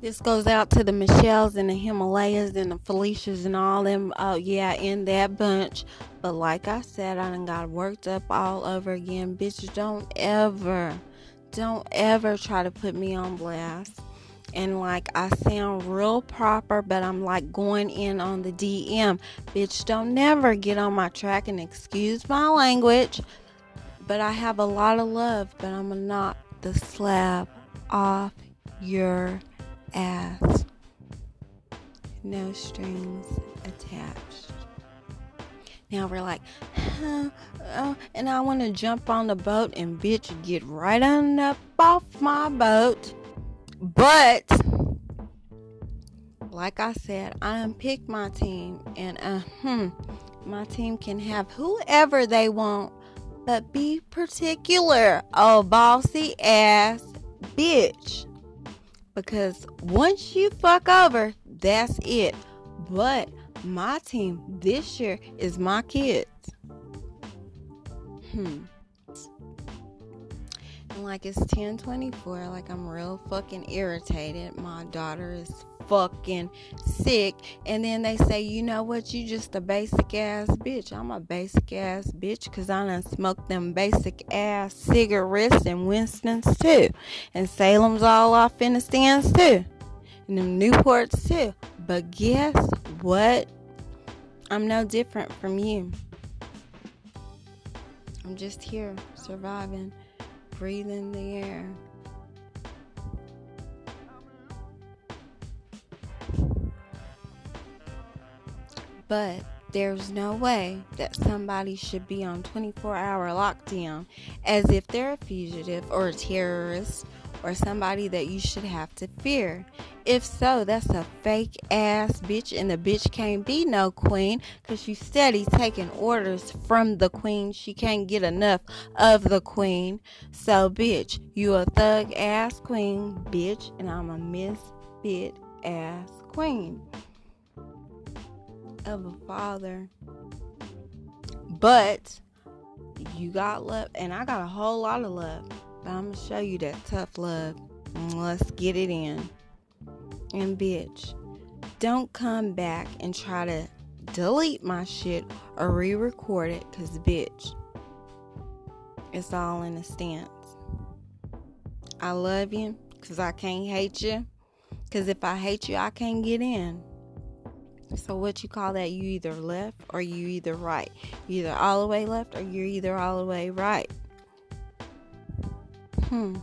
This goes out to the Michelles and the Himalayas and the Felicias and all them. Oh, yeah, in that bunch. But like I said, I done got worked up all over again. Bitch, don't ever, don't ever try to put me on blast. And like I sound real proper, but I'm like going in on the DM. Bitch, don't never get on my track and excuse my language. But I have a lot of love, but I'm gonna knock the slab off your ass. No strings attached. Now we're like, huh, oh, and I want to jump on the boat and bitch get right on up off my boat. But like I said, I unpicked my team, and uh, hmm, my team can have whoever they want, but be particular. Oh, bossy ass bitch because once you fuck over, that's it. But my team this year is my kids. Hmm. And like it's 1024, like I'm real fucking irritated. My daughter is fucking sick. And then they say, you know what, you just a basic ass bitch. I'm a basic ass bitch because I done smoked them basic ass cigarettes and Winston's too. And Salem's all off in the stands too. And them Newports too. But guess what? I'm no different from you. I'm just here surviving, breathing the air. But there's no way that somebody should be on 24 hour lockdown as if they're a fugitive or a terrorist or somebody that you should have to fear. If so, that's a fake ass bitch, and the bitch can't be no queen because she's steady taking orders from the queen. She can't get enough of the queen. So, bitch, you a thug ass queen, bitch, and I'm a misfit ass queen of a father. But you got love, and I got a whole lot of love. But I'm gonna show you that tough love. Mm, let's get it in. And bitch, don't come back and try to delete my shit or re record it, because bitch, it's all in a stance. I love you because I can't hate you. Because if I hate you, I can't get in. So what you call that? You either left or you either right. You're either all the way left or you're either all the way right. Hmm.